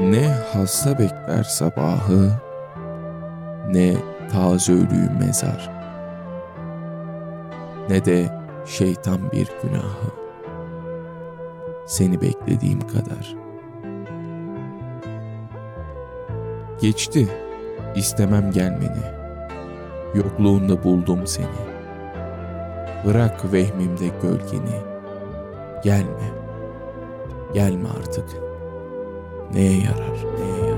Ne hasta bekler sabahı, ne taze ölüyü mezar, ne de şeytan bir günahı. Seni beklediğim kadar. Geçti, istemem gelmeni. Yokluğunda buldum seni. Bırak vehmimde gölgeni. Gelme, gelme artık. Neye yarar, neye yarar?